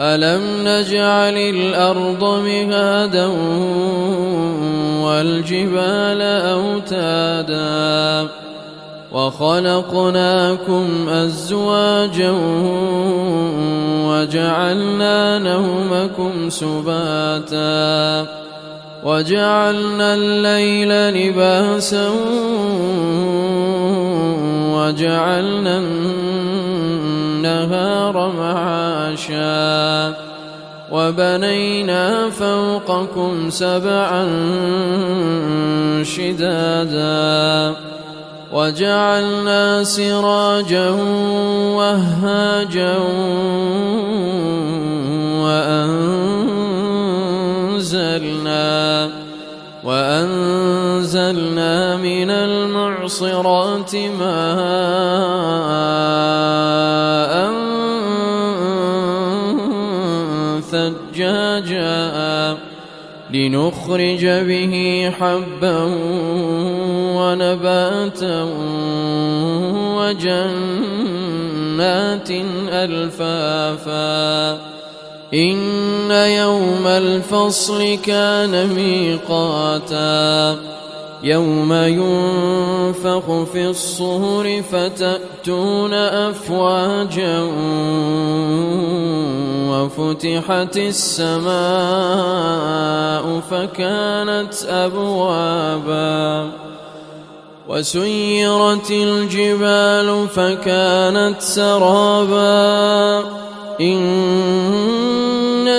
ألم نجعل الأرض مهادا والجبال أوتادا وخلقناكم أزواجا وجعلنا نومكم سباتا وجعلنا الليل لباسا وجعلنا النهار معاشا وبنينا فوقكم سبعا شدادا وجعلنا سراجا وهاجا وأنزلنا وأنزلنا من المعصرات ماء ثجاجا لنخرج به حبا ونباتا وجنات ألفافا إن يوم الفصل كان ميقاتا. يوم ينفخ في الصور فتأتون أفواجا وفتحت السماء فكانت أبوابا وسيرت الجبال فكانت سرابا. إن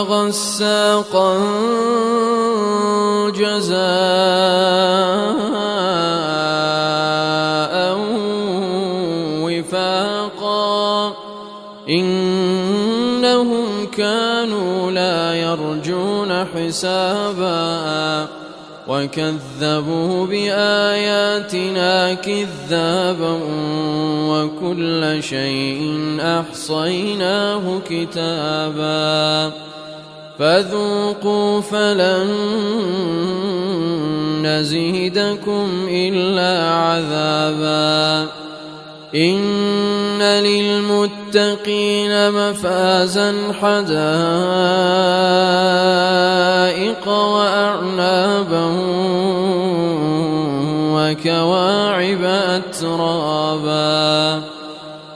وغساقا جزاء وفاقا إنهم كانوا لا يرجون حسابا وكذبوا بآياتنا كذابا وكل شيء أحصيناه كتابا فذوقوا فلن نزيدكم إلا عذابا. إن للمتقين مفازا حدائق وأعنابا وكواعب أترابا.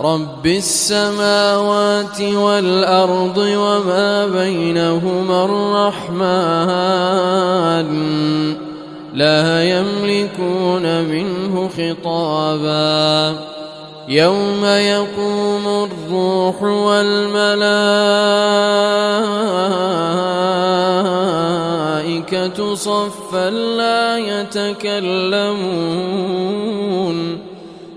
رب السماوات والأرض وما بينهما الرحمن لا يملكون منه خطابا. يوم يقوم الروح والملائكة صفا لا يتكلمون.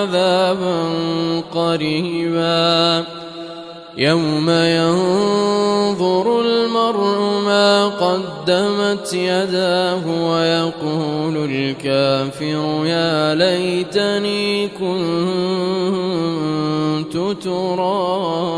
عذابا قريبا. يوم ينظر المرء ما قدمت يداه ويقول الكافر يا ليتني كنت تراب